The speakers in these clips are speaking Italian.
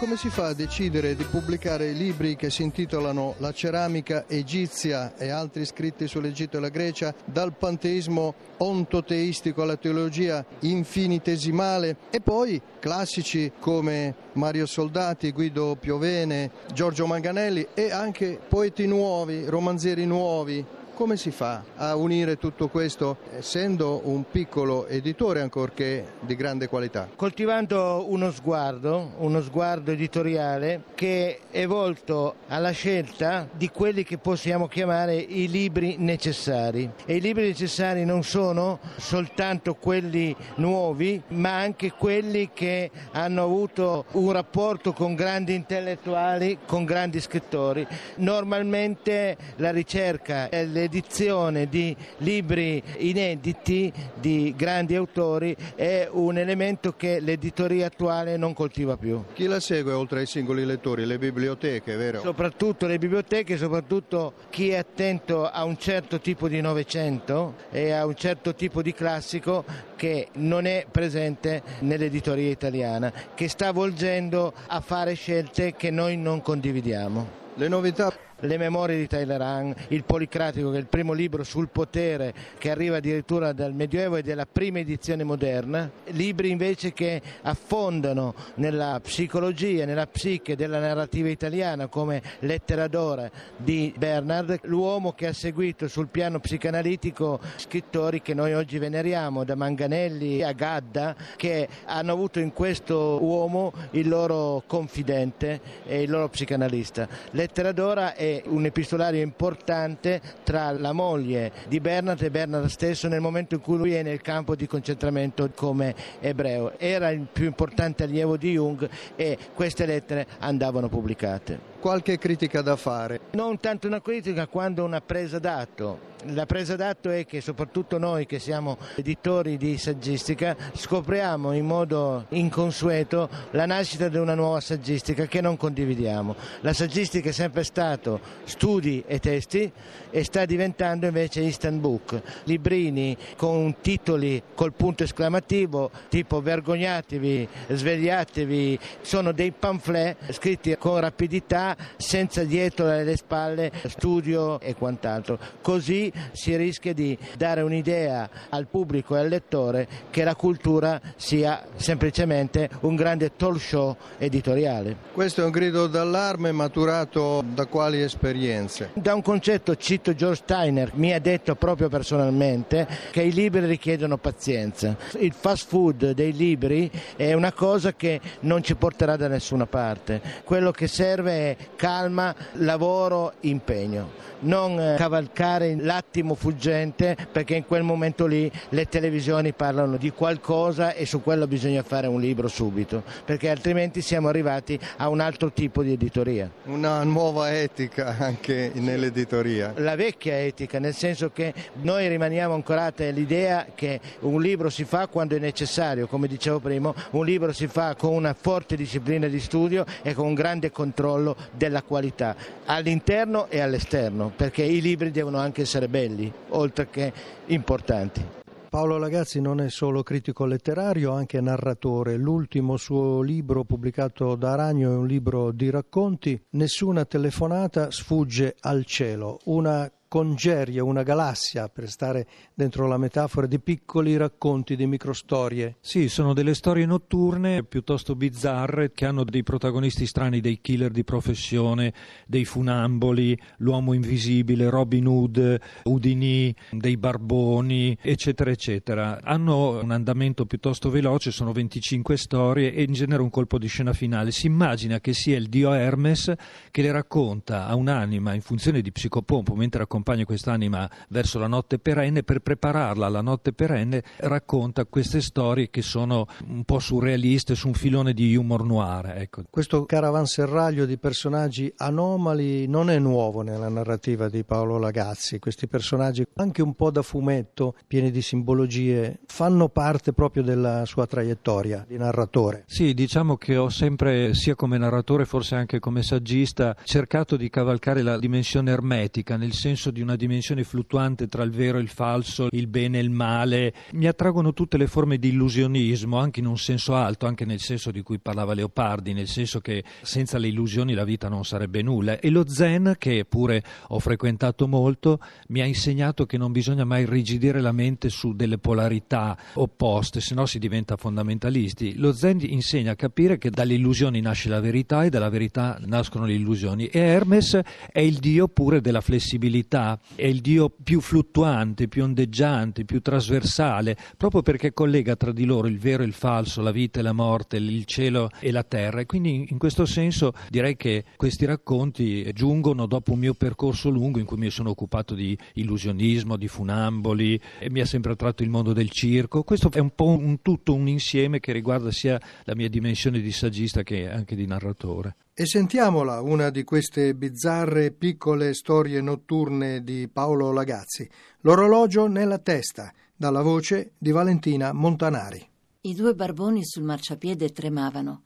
Come si fa a decidere di pubblicare libri che si intitolano La ceramica egizia e altri scritti sull'Egitto e la Grecia, dal panteismo ontoteistico alla teologia infinitesimale e poi classici come Mario Soldati, Guido Piovene, Giorgio Manganelli e anche poeti nuovi, romanzieri nuovi come si fa a unire tutto questo essendo un piccolo editore ancorché di grande qualità? Coltivando uno sguardo, uno sguardo editoriale che è volto alla scelta di quelli che possiamo chiamare i libri necessari. E i libri necessari non sono soltanto quelli nuovi, ma anche quelli che hanno avuto un rapporto con grandi intellettuali, con grandi scrittori. Normalmente la ricerca e le l'edizione di libri inediti di grandi autori è un elemento che l'editoria attuale non coltiva più. Chi la segue oltre ai singoli lettori? Le biblioteche, vero? Soprattutto le biblioteche, soprattutto chi è attento a un certo tipo di Novecento e a un certo tipo di classico che non è presente nell'editoria italiana, che sta volgendo a fare scelte che noi non condividiamo. Le novità le memorie di Talleyrand, il Policratico che è il primo libro sul potere che arriva addirittura dal Medioevo e della prima edizione moderna, libri invece che affondano nella psicologia, nella psiche della narrativa italiana come Lettera d'ora di Bernard, l'uomo che ha seguito sul piano psicanalitico scrittori che noi oggi veneriamo, da Manganelli a Gadda, che hanno avuto in questo uomo il loro confidente e il loro psicanalista. Lettera d'ora è un epistolario importante tra la moglie di Bernard e Bernard stesso nel momento in cui lui è nel campo di concentramento come ebreo. Era il più importante allievo di Jung e queste lettere andavano pubblicate. Qualche critica da fare? Non tanto una critica quanto una presa d'atto la presa d'atto è che soprattutto noi che siamo editori di saggistica scopriamo in modo inconsueto la nascita di una nuova saggistica che non condividiamo. La saggistica è sempre stato studi e testi e sta diventando invece instant book, librini con titoli col punto esclamativo tipo vergognatevi, svegliatevi, sono dei pamphlet scritti con rapidità senza dietro alle spalle studio e quant'altro. Così si rischia di dare un'idea al pubblico e al lettore che la cultura sia semplicemente un grande talk show editoriale. Questo è un grido d'allarme maturato da quali esperienze? Da un concetto, cito George Steiner, mi ha detto proprio personalmente che i libri richiedono pazienza. Il fast food dei libri è una cosa che non ci porterà da nessuna parte. Quello che serve è calma, lavoro, impegno. Non eh, cavalcare la attimo fuggente perché in quel momento lì le televisioni parlano di qualcosa e su quello bisogna fare un libro subito, perché altrimenti siamo arrivati a un altro tipo di editoria. Una nuova etica anche nell'editoria. La vecchia etica, nel senso che noi rimaniamo ancorati all'idea che un libro si fa quando è necessario, come dicevo prima, un libro si fa con una forte disciplina di studio e con un grande controllo della qualità all'interno e all'esterno, perché i libri devono anche essere belli, oltre che importanti. Paolo Lagazzi non è solo critico letterario, anche narratore. L'ultimo suo libro pubblicato da Ragno è un libro di racconti. Nessuna telefonata sfugge al cielo, una congerie, una galassia, per stare dentro la metafora, di piccoli racconti, di microstorie. Sì, sono delle storie notturne piuttosto bizzarre che hanno dei protagonisti strani, dei killer di professione, dei funamboli, l'uomo invisibile, Robin Hood, Udini, dei barboni, eccetera, eccetera. Hanno un andamento piuttosto veloce, sono 25 storie e in genere un colpo di scena finale. Si immagina che sia il dio Hermes che le racconta a un'anima in funzione di psicopompo mentre accompagna accompagna quest'anima verso la notte perenne, per prepararla alla notte perenne racconta queste storie che sono un po' surrealiste su un filone di humor noir. Ecco. Questo caravanserraglio di personaggi anomali non è nuovo nella narrativa di Paolo Lagazzi, questi personaggi anche un po' da fumetto, pieni di simbologie, fanno parte proprio della sua traiettoria di narratore. Sì, diciamo che ho sempre, sia come narratore, forse anche come saggista, cercato di cavalcare la dimensione ermetica, nel senso di una dimensione fluttuante tra il vero e il falso, il bene e il male. Mi attraggono tutte le forme di illusionismo, anche in un senso alto, anche nel senso di cui parlava Leopardi, nel senso che senza le illusioni la vita non sarebbe nulla. E lo zen, che pure ho frequentato molto, mi ha insegnato che non bisogna mai rigidire la mente su delle polarità opposte, se no si diventa fondamentalisti. Lo zen insegna a capire che dalle illusioni nasce la verità e dalla verità nascono le illusioni. E Hermes è il dio pure della flessibilità, è il dio più fluttuante, più ondeggiante, più trasversale, proprio perché collega tra di loro il vero e il falso, la vita e la morte, il cielo e la terra. E quindi in questo senso direi che questi racconti giungono dopo un mio percorso lungo in cui mi sono occupato di illusionismo, di funamboli e mi ha sempre attratto il mondo del circo. Questo è un po' un tutto, un insieme che riguarda sia la mia dimensione di saggista che anche di narratore. E sentiamola una di queste bizzarre piccole storie notturne di Paolo Lagazzi. L'orologio nella testa, dalla voce di Valentina Montanari. I due barboni sul marciapiede tremavano.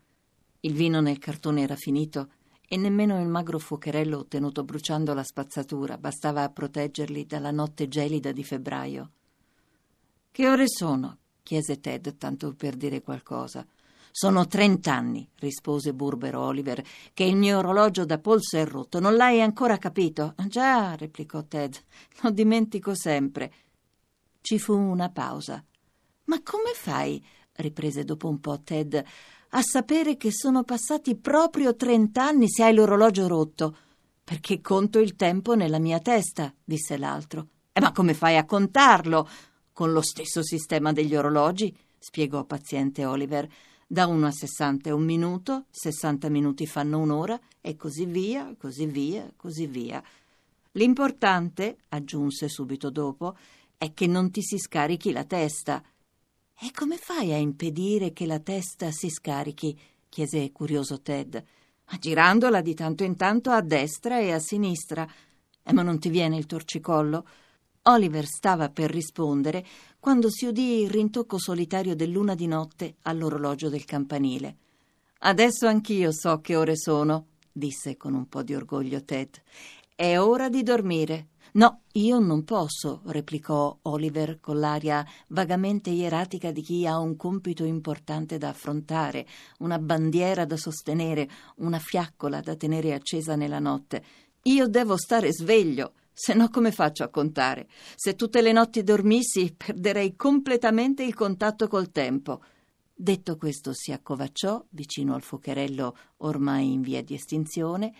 Il vino nel cartone era finito e nemmeno il magro fuocherello tenuto bruciando la spazzatura bastava a proteggerli dalla notte gelida di febbraio. Che ore sono? chiese Ted, tanto per dire qualcosa. Sono trent'anni, rispose Burbero Oliver, che il mio orologio da polso è rotto. Non l'hai ancora capito? Già, replicò Ted, lo dimentico sempre. Ci fu una pausa. Ma come fai? riprese dopo un po' Ted, a sapere che sono passati proprio trent'anni se hai l'orologio rotto. Perché conto il tempo nella mia testa, disse l'altro. Eh, ma come fai a contarlo? Con lo stesso sistema degli orologi, spiegò paziente Oliver. Da 1 a 60 è un minuto, 60 minuti fanno un'ora e così via, così via, così via. L'importante, aggiunse subito dopo, è che non ti si scarichi la testa. E come fai a impedire che la testa si scarichi? chiese curioso Ted. Girandola di tanto in tanto a destra e a sinistra. Eh, ma non ti viene il torcicollo? Oliver stava per rispondere quando si udì il rintocco solitario del luna di notte all'orologio del campanile. Adesso anch'io so che ore sono, disse con un po' di orgoglio Ted. È ora di dormire. No, io non posso, replicò Oliver con l'aria vagamente ieratica di chi ha un compito importante da affrontare, una bandiera da sostenere, una fiaccola da tenere accesa nella notte. Io devo stare sveglio. Se no come faccio a contare? Se tutte le notti dormissi, perderei completamente il contatto col tempo. Detto questo, si accovacciò vicino al fuocherello ormai in via di estinzione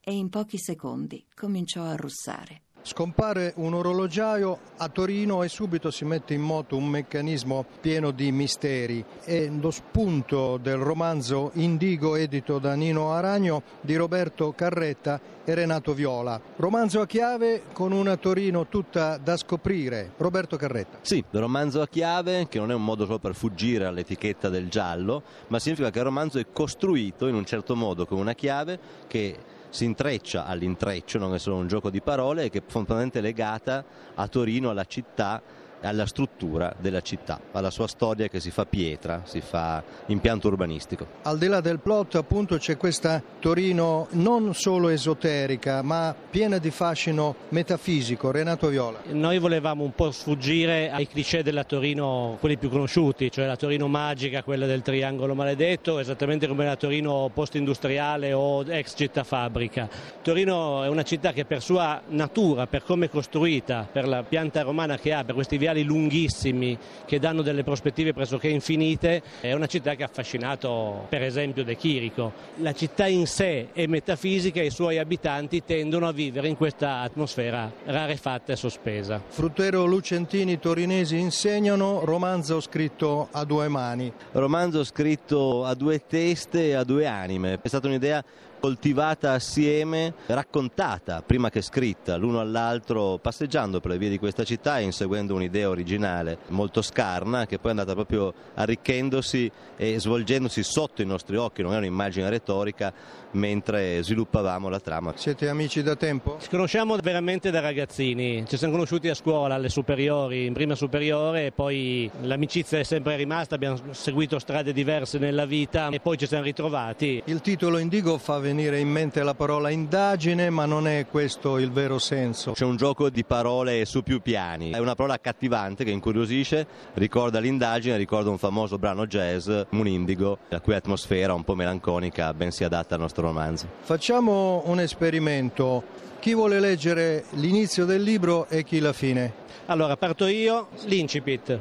e in pochi secondi cominciò a russare. Scompare un orologiaio a Torino e subito si mette in moto un meccanismo pieno di misteri. È lo spunto del romanzo Indigo edito da Nino Aragno di Roberto Carretta e Renato Viola. Romanzo a chiave con una Torino tutta da scoprire. Roberto Carretta. Sì, romanzo a chiave che non è un modo solo per fuggire all'etichetta del giallo, ma significa che il romanzo è costruito in un certo modo con una chiave che si intreccia all'intreccio, non è solo un gioco di parole, che è fondamentalmente legata a Torino, alla città alla struttura della città, alla sua storia che si fa pietra, si fa impianto urbanistico. Al di là del plot appunto c'è questa Torino non solo esoterica ma piena di fascino metafisico. Renato Viola. Noi volevamo un po' sfuggire ai cliché della Torino, quelli più conosciuti, cioè la Torino magica, quella del triangolo maledetto, esattamente come la Torino post-industriale o ex città fabbrica. Torino è una città che per sua natura, per come è costruita, per la pianta romana che ha, per questi viali viali lunghissimi che danno delle prospettive pressoché infinite, è una città che ha affascinato per esempio De Chirico. La città in sé è metafisica e i suoi abitanti tendono a vivere in questa atmosfera rarefatta e sospesa. Fruttero Lucentini torinesi insegnano romanzo scritto a due mani. Romanzo scritto a due teste e a due anime. È stata un'idea coltivata assieme, raccontata prima che scritta l'uno all'altro, passeggiando per le vie di questa città e inseguendo un'idea originale molto scarna che poi è andata proprio arricchendosi e svolgendosi sotto i nostri occhi, non è un'immagine retorica, mentre sviluppavamo la trama. Siete amici da tempo? Ci conosciamo veramente da ragazzini, ci siamo conosciuti a scuola, alle superiori, in prima superiore e poi l'amicizia è sempre rimasta, abbiamo seguito strade diverse nella vita e poi ci siamo ritrovati. Il titolo Indigo fa venire in mente la parola indagine, ma non è questo il vero senso. C'è un gioco di parole su più piani, è una parola accattivante che incuriosisce, ricorda l'indagine, ricorda un famoso brano jazz, un indigo, la cui atmosfera un po' melanconica ben si adatta al nostro romanzo. Facciamo un esperimento. Chi vuole leggere l'inizio del libro e chi la fine? Allora, parto io, l'incipit.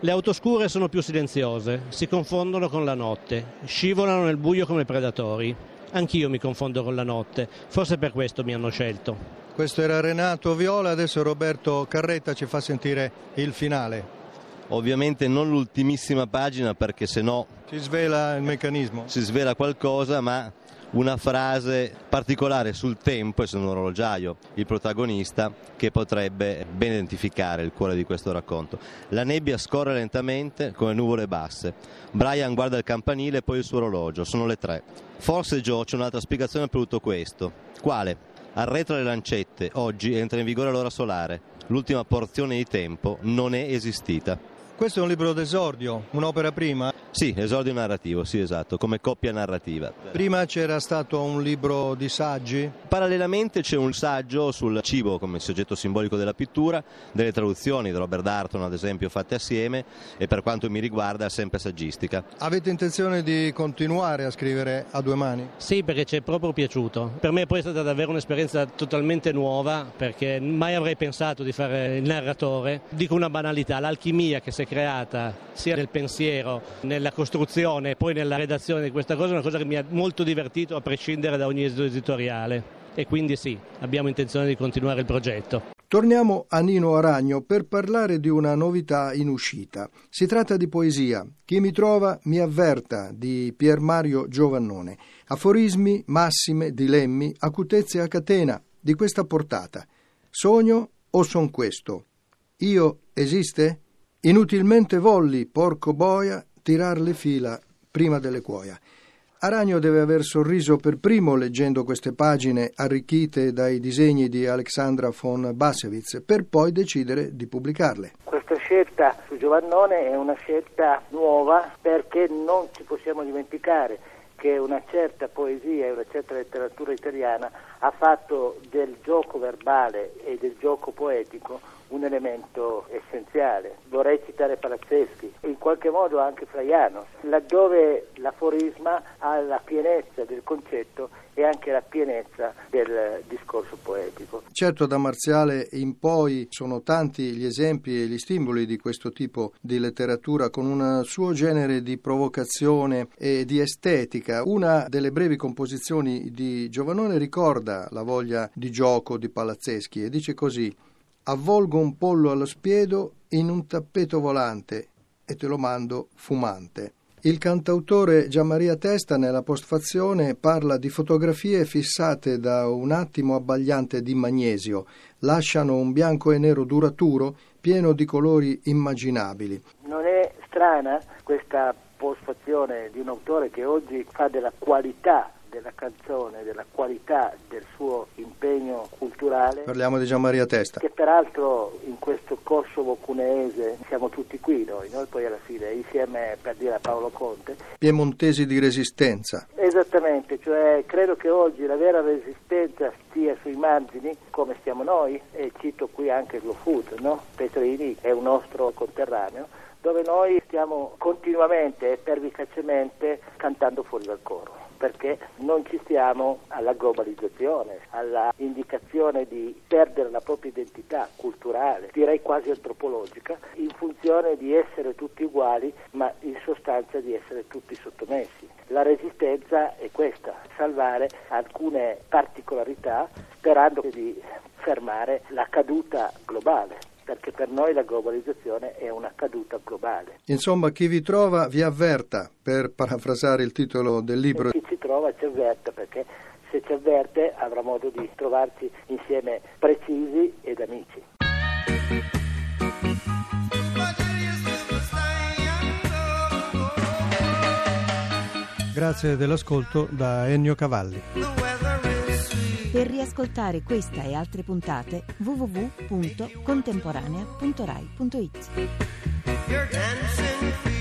Le auto scure sono più silenziose, si confondono con la notte, scivolano nel buio come predatori. Anch'io mi confondo con la notte, forse per questo mi hanno scelto. Questo era Renato Viola, adesso Roberto Carretta ci fa sentire il finale. Ovviamente non l'ultimissima pagina perché se no Si svela il meccanismo. si svela qualcosa, ma una frase particolare sul tempo, essendo un orologiaio il protagonista, che potrebbe ben identificare il cuore di questo racconto. La nebbia scorre lentamente come nuvole basse. Brian guarda il campanile e poi il suo orologio, sono le tre. Forse Joe c'è un'altra spiegazione per tutto questo. Quale? Arretra le lancette, oggi entra in vigore l'ora solare. L'ultima porzione di tempo non è esistita. Questo è un libro d'esordio, un'opera prima. Sì, esordio narrativo, sì esatto, come coppia narrativa. Prima c'era stato un libro di saggi. Parallelamente c'è un saggio sul cibo come soggetto simbolico della pittura, delle traduzioni di Robert Darton ad esempio fatte assieme e per quanto mi riguarda sempre saggistica. Avete intenzione di continuare a scrivere a due mani? Sì, perché ci è proprio piaciuto. Per me poi è stata davvero un'esperienza totalmente nuova, perché mai avrei pensato di fare il narratore. Dico una banalità, l'alchimia che si è creata sia nel pensiero, nella costruzione e poi nella redazione di questa cosa è una cosa che mi ha molto divertito a prescindere da ogni esito editoriale. E quindi sì, abbiamo intenzione di continuare il progetto. Torniamo a Nino Aragno per parlare di una novità in uscita. Si tratta di poesia. Chi mi trova mi avverta di Pier Mario Giovannone. Aforismi, massime, dilemmi, acutezze a catena di questa portata. Sogno o son questo? Io esiste? Inutilmente volli, porco boia, tirar le fila prima delle cuoia. Aragno deve aver sorriso per primo leggendo queste pagine arricchite dai disegni di Alexandra von Bassewitz per poi decidere di pubblicarle. Questa scelta su Giovannone è una scelta nuova perché non ci possiamo dimenticare che una certa poesia e una certa letteratura italiana ha fatto del gioco verbale e del gioco poetico un elemento essenziale. Vorrei citare Palazzeschi e in qualche modo anche Fraiano, laddove l'aforisma ha la pienezza del concetto e anche la pienezza del discorso poetico. Certo, da Marziale in poi sono tanti gli esempi e gli stimoli di questo tipo di letteratura con un suo genere di provocazione e di estetica. Una delle brevi composizioni di Giovannone ricorda la voglia di gioco di Palazzeschi e dice così avvolgo un pollo allo spiedo in un tappeto volante e te lo mando fumante. Il cantautore Gianmaria Testa nella postfazione parla di fotografie fissate da un attimo abbagliante di magnesio, lasciano un bianco e nero duraturo pieno di colori immaginabili. Non è strana questa postfazione di un autore che oggi fa della qualità della canzone, della qualità del suo impegno culturale. Parliamo di Gianmaria Testa. Che peraltro in questo Kosovo cuneese siamo tutti qui noi, noi poi alla fine insieme per dire a Paolo Conte. Piemontesi di resistenza. Esattamente, cioè credo che oggi la vera resistenza stia sui margini come stiamo noi e cito qui anche Slow Food, no? Petrini è un nostro conterraneo dove noi stiamo continuamente e pervicacemente cantando fuori dal coro perché non ci stiamo alla globalizzazione, alla indicazione di perdere la propria identità culturale, direi quasi antropologica, in funzione di essere tutti uguali, ma in sostanza di essere tutti sottomessi. La resistenza è questa, salvare alcune particolarità sperando di fermare la caduta globale perché per noi la globalizzazione è una caduta globale. Insomma, chi vi trova vi avverta, per parafrasare il titolo del libro. Trova ci avverta perché se ci avverte avrà modo di trovarci insieme precisi ed amici. Grazie dell'ascolto da Ennio Cavalli. Per riascoltare questa e altre puntate www.contemporanea.rai.it